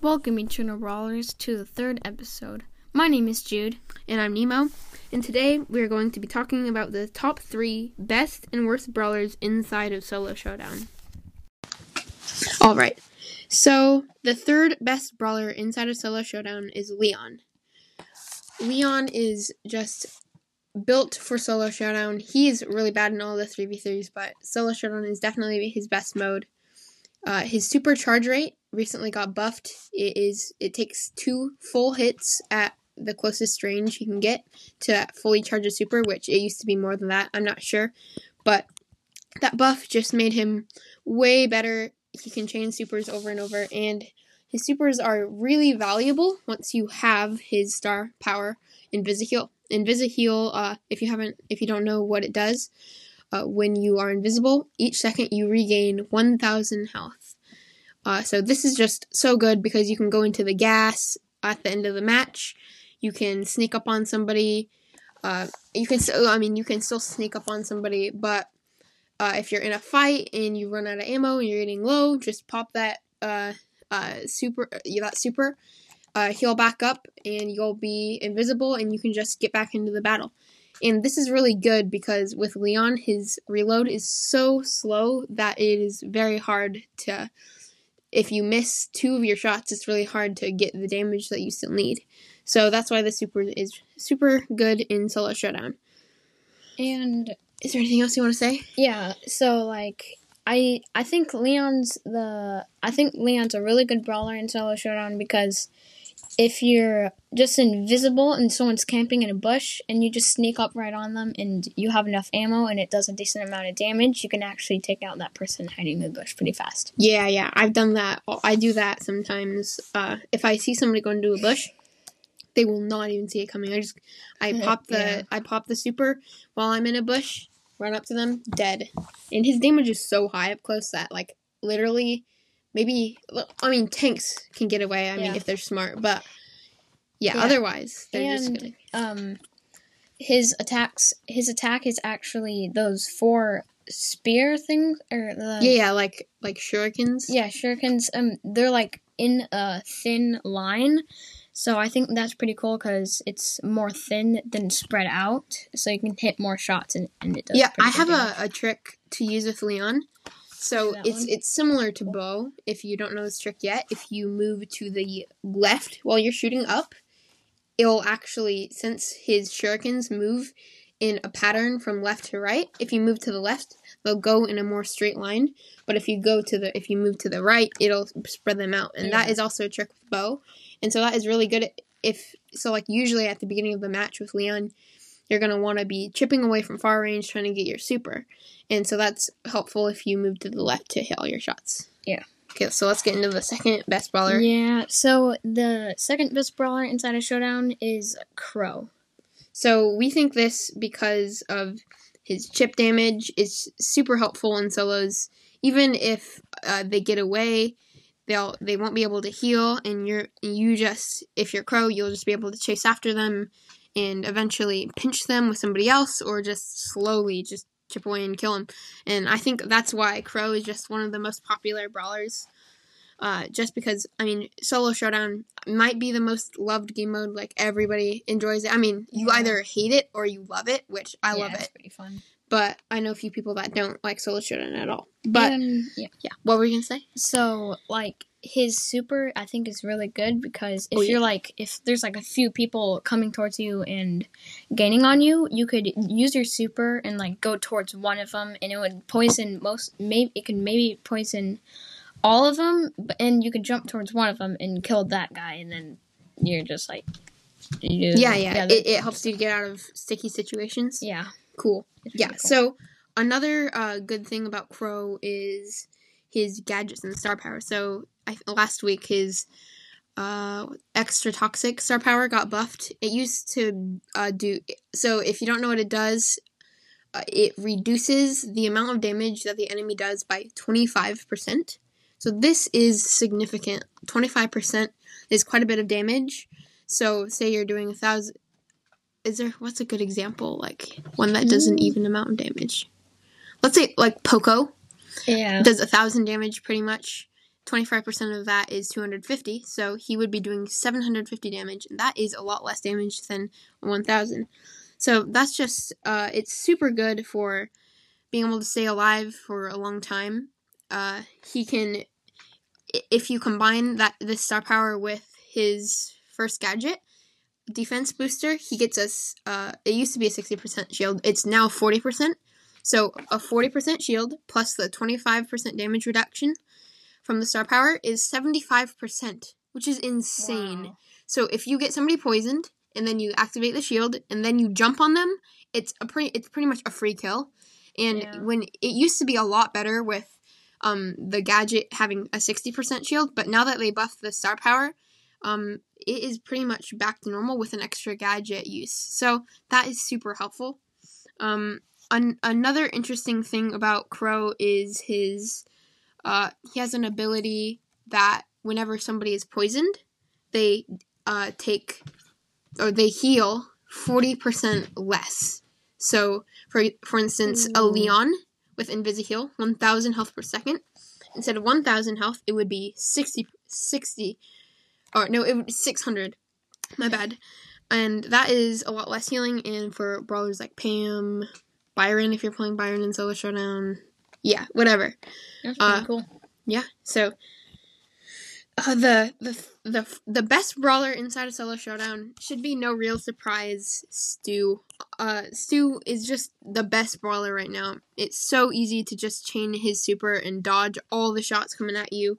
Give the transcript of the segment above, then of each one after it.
Welcome, Eternal Brawlers, to the third episode. My name is Jude. And I'm Nemo. And today we're going to be talking about the top three best and worst brawlers inside of Solo Showdown. Alright, so the third best brawler inside of Solo Showdown is Leon. Leon is just built for Solo Showdown. He's really bad in all the 3v3s, but Solo Showdown is definitely his best mode. Uh, his super charge rate recently got buffed. It is it takes two full hits at the closest range you can get to fully charge a super, which it used to be more than that. I'm not sure, but that buff just made him way better. He can chain supers over and over, and his supers are really valuable once you have his star power, Invisiheal. Invisiheal, uh, if you haven't, if you don't know what it does, uh, when you are invisible, each second you regain 1,000 health. Uh, so this is just so good because you can go into the gas at the end of the match. You can sneak up on somebody. Uh, you can still, I mean, you can still sneak up on somebody, but uh, if you're in a fight and you run out of ammo and you're getting low, just pop that uh, uh, super, that super, uh, heal back up, and you'll be invisible, and you can just get back into the battle. And this is really good because with Leon, his reload is so slow that it is very hard to. If you miss two of your shots, it's really hard to get the damage that you still need. So that's why the super is super good in solo showdown. And Is there anything else you want to say? yeah, so like I I think Leon's the I think Leon's a really good brawler in solo showdown because if you're just invisible and someone's camping in a bush and you just sneak up right on them and you have enough ammo and it does a decent amount of damage, you can actually take out that person hiding in the bush pretty fast. Yeah, yeah, I've done that. I do that sometimes. Uh, if I see somebody going into a bush, they will not even see it coming. I just, I pop the, Yeah. I pop the super while I'm in a bush, run up to them, dead. And his damage is so high up close that like literally, maybe, I mean, tanks can get away. I mean, if they're smart, but yeah, Yeah. otherwise they're just gonna. Um his attacks his attack is actually those four spear things or the Yeah, yeah, like like shurikens. Yeah, shurikens. Um, they're like in a thin line, so I think that's pretty cool because it's more thin than spread out, so you can hit more shots and, and it does. Yeah, I have a, a trick to use with Leon. So That it's one? it's similar to Bo. If you don't know this trick yet, if you move to the left while you're shooting up, it'll actually since his shurikens move in a pattern from left to right. If you move to the left, they'll go in a more straight line. But if you go to the if you move to the right, it'll spread them out. And that Yeah. is also a trick with Bo. And so that is really good if so like usually at the beginning of the match with Leon, you're going to want to be chipping away from far range trying to get your super. And so that's helpful if you move to the left to hit all your shots. Yeah. Okay, so let's get into the second best brawler. Yeah. So the second best brawler inside a showdown is Crow. So we think this because of his chip damage is super helpful in solos. Even if uh, they get away, they'll they won't be able to heal, and you're you just if you're crow, you'll just be able to chase after them and eventually pinch them with somebody else, or just slowly just chip away and kill them. And I think that's why crow is just one of the most popular brawlers. Uh, just because I mean, solo showdown might be the most loved game mode. Like everybody enjoys it. I mean, you Yeah. either hate it or you love it, which I Yeah, love it's it. Pretty fun. But I know a few people that don't like solo showdown at all. But And, yeah. yeah, what were you gonna say? So like his super I think is really good because if Oh, yeah. you're like if there's like a few people coming towards you and gaining on you, you could use your super and like go towards one of them and it would poison most maybe it could maybe poison all of them and you can jump towards one of them and kill that guy and then you're just like you, Yeah, yeah. It, it helps you get out of sticky situations. yeah. Cool. it's Yeah. cool. So another uh, good thing about Crow is his gadgets and star power. So I, last week his uh, extra toxic star power got buffed. It used to uh, do so. If you don't know what it does, uh, it reduces the amount of damage that the enemy does by twenty five percent. So this is significant. Twenty five percent is quite a bit of damage. So say you're doing a thousand. is there what's a good example like one that does an Mm. even amount of damage? Let's say like Poco Yeah. does a thousand damage pretty much. 25% of that is 250, so he would be doing 750 damage, and that is a lot less damage than 1000. So that's just, uh, it's super good for being able to stay alive for a long time. Uh, he can, if you combine that this star power with his first gadget, defense booster, he gets us, uh, it used to be a 60% shield, it's now 40%. So a 40% shield plus the 25% damage reduction from the star power is 75%, which is insane. Wow. So if you get somebody poisoned and then you activate the shield and then you jump on them, it's a pretty it's pretty much a free kill. And Yeah. when it used to be a lot better with um the gadget having a 60% shield, but now that they buffed the star power, um it is pretty much back to normal with an extra gadget use. So that is super helpful. Um an- another interesting thing about Crow is his uh he has an ability that whenever somebody is poisoned, they uh take or they heal 40% less. So for for instance, a Leon with Invisiheal, 1000 health per second. Instead of 1000 health, it would be 60 60 or no, it would be 600. My bad. And that is a lot less healing and for brawlers like Pam, Byron if you're playing Byron in Solo Showdown, yeah, whatever. That's uh, cool. Yeah. So uh, the the the the best brawler inside of Solo Showdown should be no real surprise. Stu. Uh, Stu is just the best brawler right now. It's so easy to just chain his super and dodge all the shots coming at you,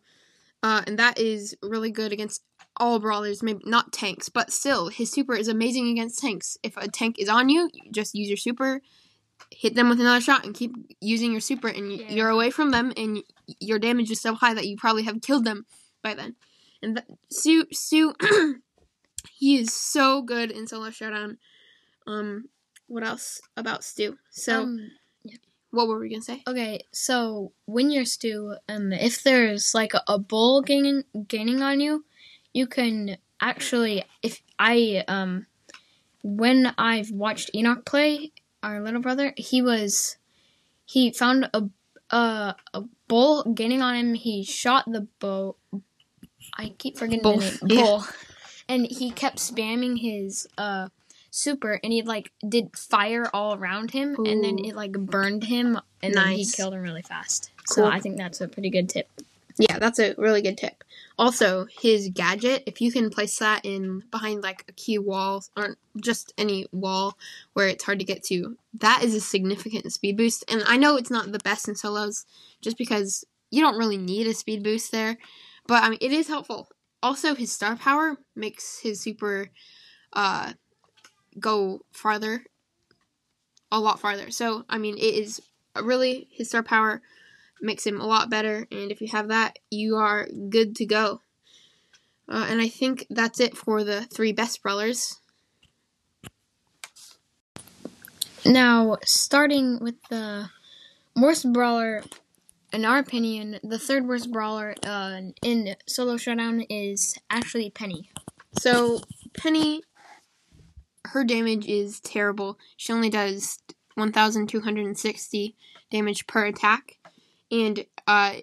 uh, and that is really good against all brawlers. Maybe not tanks, but still, his super is amazing against tanks. If a tank is on you, you just use your super. Hit them with another shot and keep using your super, and Yeah. you're away from them, and your damage is so high that you probably have killed them by then. And th- Stu, Stu, he is so good in solo showdown. Um, what else about Stu. So, Um, what were we gonna say? okay, so when you're Stu, um, if there's like a, a bull gaining gaining on you, you can actually if I um when I've watched Enoch play, our little brother, he was he found a a, a bull gaining on him. He shot the bow. I keep forgetting Bull, the name. yeah. Bull, and he kept spamming his uh super, and he like did fire all around him, and then it like burned him, and then he killed him really fast. So I think that's a pretty good tip. Yeah, that's a really good tip. Also, his gadget, if you can place that in behind like a key wall or just any wall where it's hard to get to, that is a significant speed boost. And I know it's not the best in solos just because you don't really need a speed boost there, but I mean it is helpful. Also, his star power makes his super uh go farther a lot farther. So, I mean, it is really his star power makes him a lot better. And if you have that, you are good to go. Uh, and I think that's it for the three best brawlers. Now, starting with the worst brawler, in our opinion, the third worst brawler uh, in solo showdown is actually Penny. So Penny, her damage is terrible. She only does 1,260 damage per attack, and uh,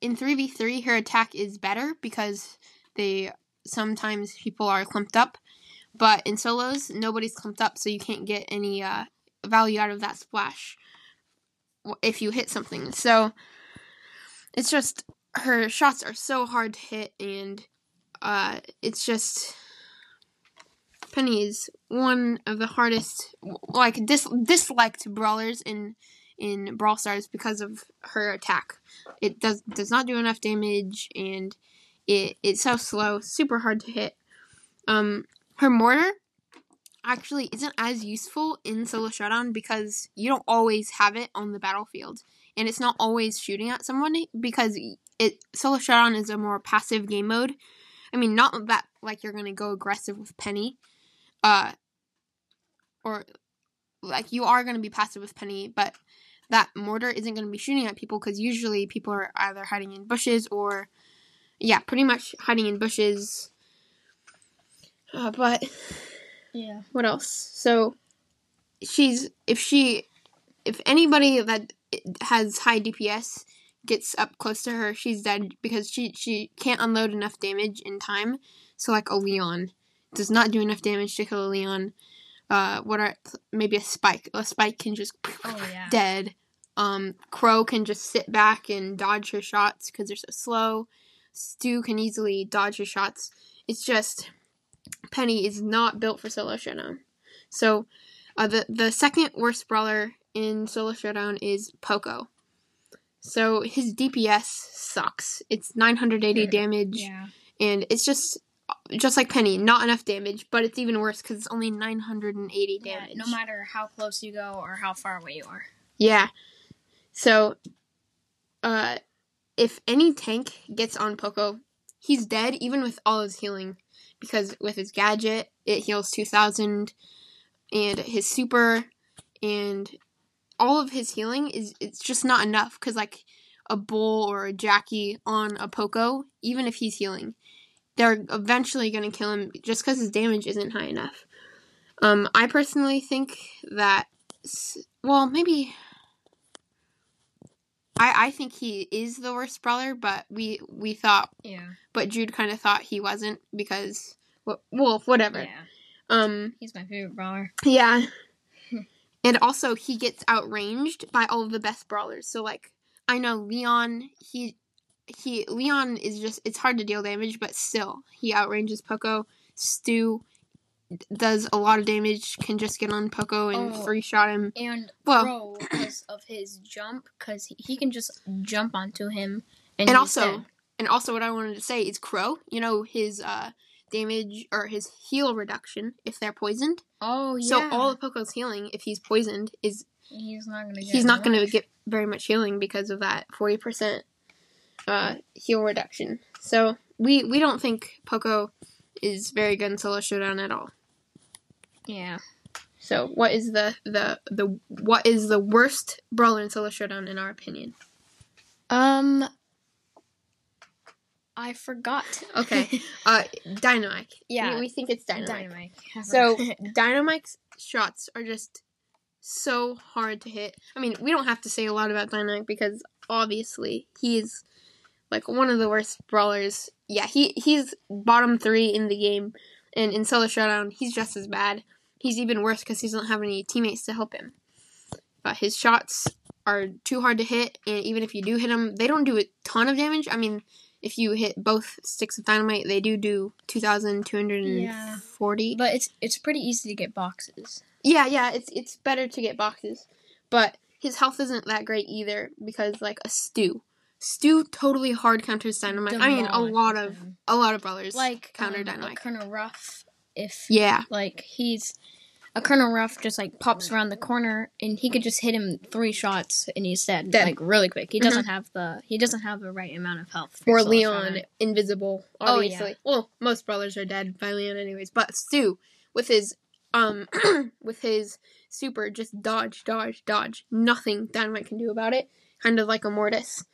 in three v three, her attack is better because they sometimes people are clumped up, but in solos, nobody's clumped up, so you can't get any uh, value out of that splash if you hit something. So it's just her shots are so hard to hit, and uh, it's just Penny is one of the hardest, like dis- disliked brawlers in in Brawl Stars because of her attack. It does does not do enough damage, and it it's so slow, super hard to hit. Um, her mortar actually isn't as useful in solo showdown because you don't always have it on the battlefield, and it's not always shooting at someone because it solo showdown is a more passive game mode. I mean, not that like you're gonna go aggressive with Penny, uh, or like you are gonna be passive with Penny, but that mortar isn't gonna be shooting at people because usually people are either hiding in bushes or, yeah, pretty much hiding in bushes. Uh, but Yeah. what else? So she's if she if anybody that has high DPS gets up close to her, she's dead because she she can't unload enough damage in time. So like a Leon does not do enough damage to kill a Leon. Uh, what are maybe a spike? A spike can just Oh yeah. dead. Um, Crow can just sit back and dodge her shots because they're so slow. Stu can easily dodge her shots. It's just Penny is not built for solo showdown. So, uh, the the second worst brawler in solo showdown is Poco. So his DPS sucks. It's 980 damage, Yeah. and it's just just like Penny, not enough damage. But it's even worse because it's only 980 Yeah. damage. No matter how close you go or how far away you are. Yeah. So, uh, if any tank gets on Poco, he's dead even with all his healing. Because with his gadget, it heals 2000, and his super, and all of his healing is it's just not enough. Because, like, a Bull or a Jackie on a Poco, even if he's healing, they're eventually going to kill him just because his damage isn't high enough. Um, I personally think that, well, maybe I, I think he is the worst brawler, but we we thought, Yeah. but Jude kind of thought he wasn't because, well, whatever. Yeah. Um, He's my favorite brawler. yeah, and also he gets outranged by all of the best brawlers. So like, I know Leon, he he Leon is just it's hard to deal damage, but still he outranges Poco. Stu does a lot of damage, can just get on Poco and Oh. three shot him. And Well- Crow because of his jump, because he, he can just jump onto him. And, and also dead. and also what I wanted to say is Crow, you know his uh damage or his heal reduction if they're poisoned. oh yeah. So all of Poco's healing if he's poisoned is he's not gonna. Get he's not going to get very much healing because of that 40% uh heal reduction. So we we don't think Poco is very good in solo showdown at all. Yeah. So what is the the the what is the worst brawler in solo showdown in our opinion? Um. I forgot. Okay. Uh Dynamike. Yeah. We, we think it's Dynamike. Dynamike. So Dynamike's shots are just so hard to hit. I mean, we don't have to say a lot about Dynamike because obviously he's like one of the worst brawlers. Yeah, he he's bottom three in the game, and in solo showdown he's just as bad. He's even worse because he doesn't have any teammates to help him. But his shots are too hard to hit, and even if you do hit them, they don't do a ton of damage. I mean, if you hit both sticks of dynamite, they do do two thousand two hundred and forty. but it's it's pretty easy to get boxes. Yeah, yeah, it's it's better to get boxes, but his health isn't that great either because like a Stu, Stu totally hard counters Dynamike. I mean, a lot of him. a lot of brawlers like counter um, Dynamike. Like Colonel Ruff, if yeah, like he's a Colonel Ruff just like pops around the corner and he could just hit him three shots and he's dead, Dead. like really quick. He doesn't have the he doesn't have the right amount of health. for or Leon, invisible. Oh, yeah. Obviously, well, most brawlers are dead by Leon anyways. But Stu with his um with his super, just dodge, dodge, dodge. Nothing Dynamike can do about it. Kind of like a Mortis.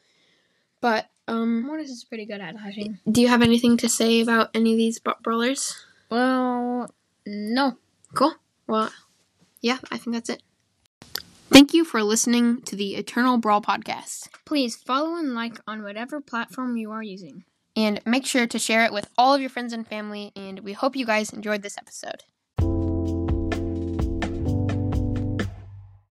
But um, Mortis is pretty good at dodging. do you have anything to say about any of these bra- brawlers? Well, no. Cool. Well, yeah, I think that's it. Thank you for listening to the Eternal Brawl podcast. Please follow and like on whatever platform you are using. And make sure to share it with all of your friends and family. And we hope you guys enjoyed this episode.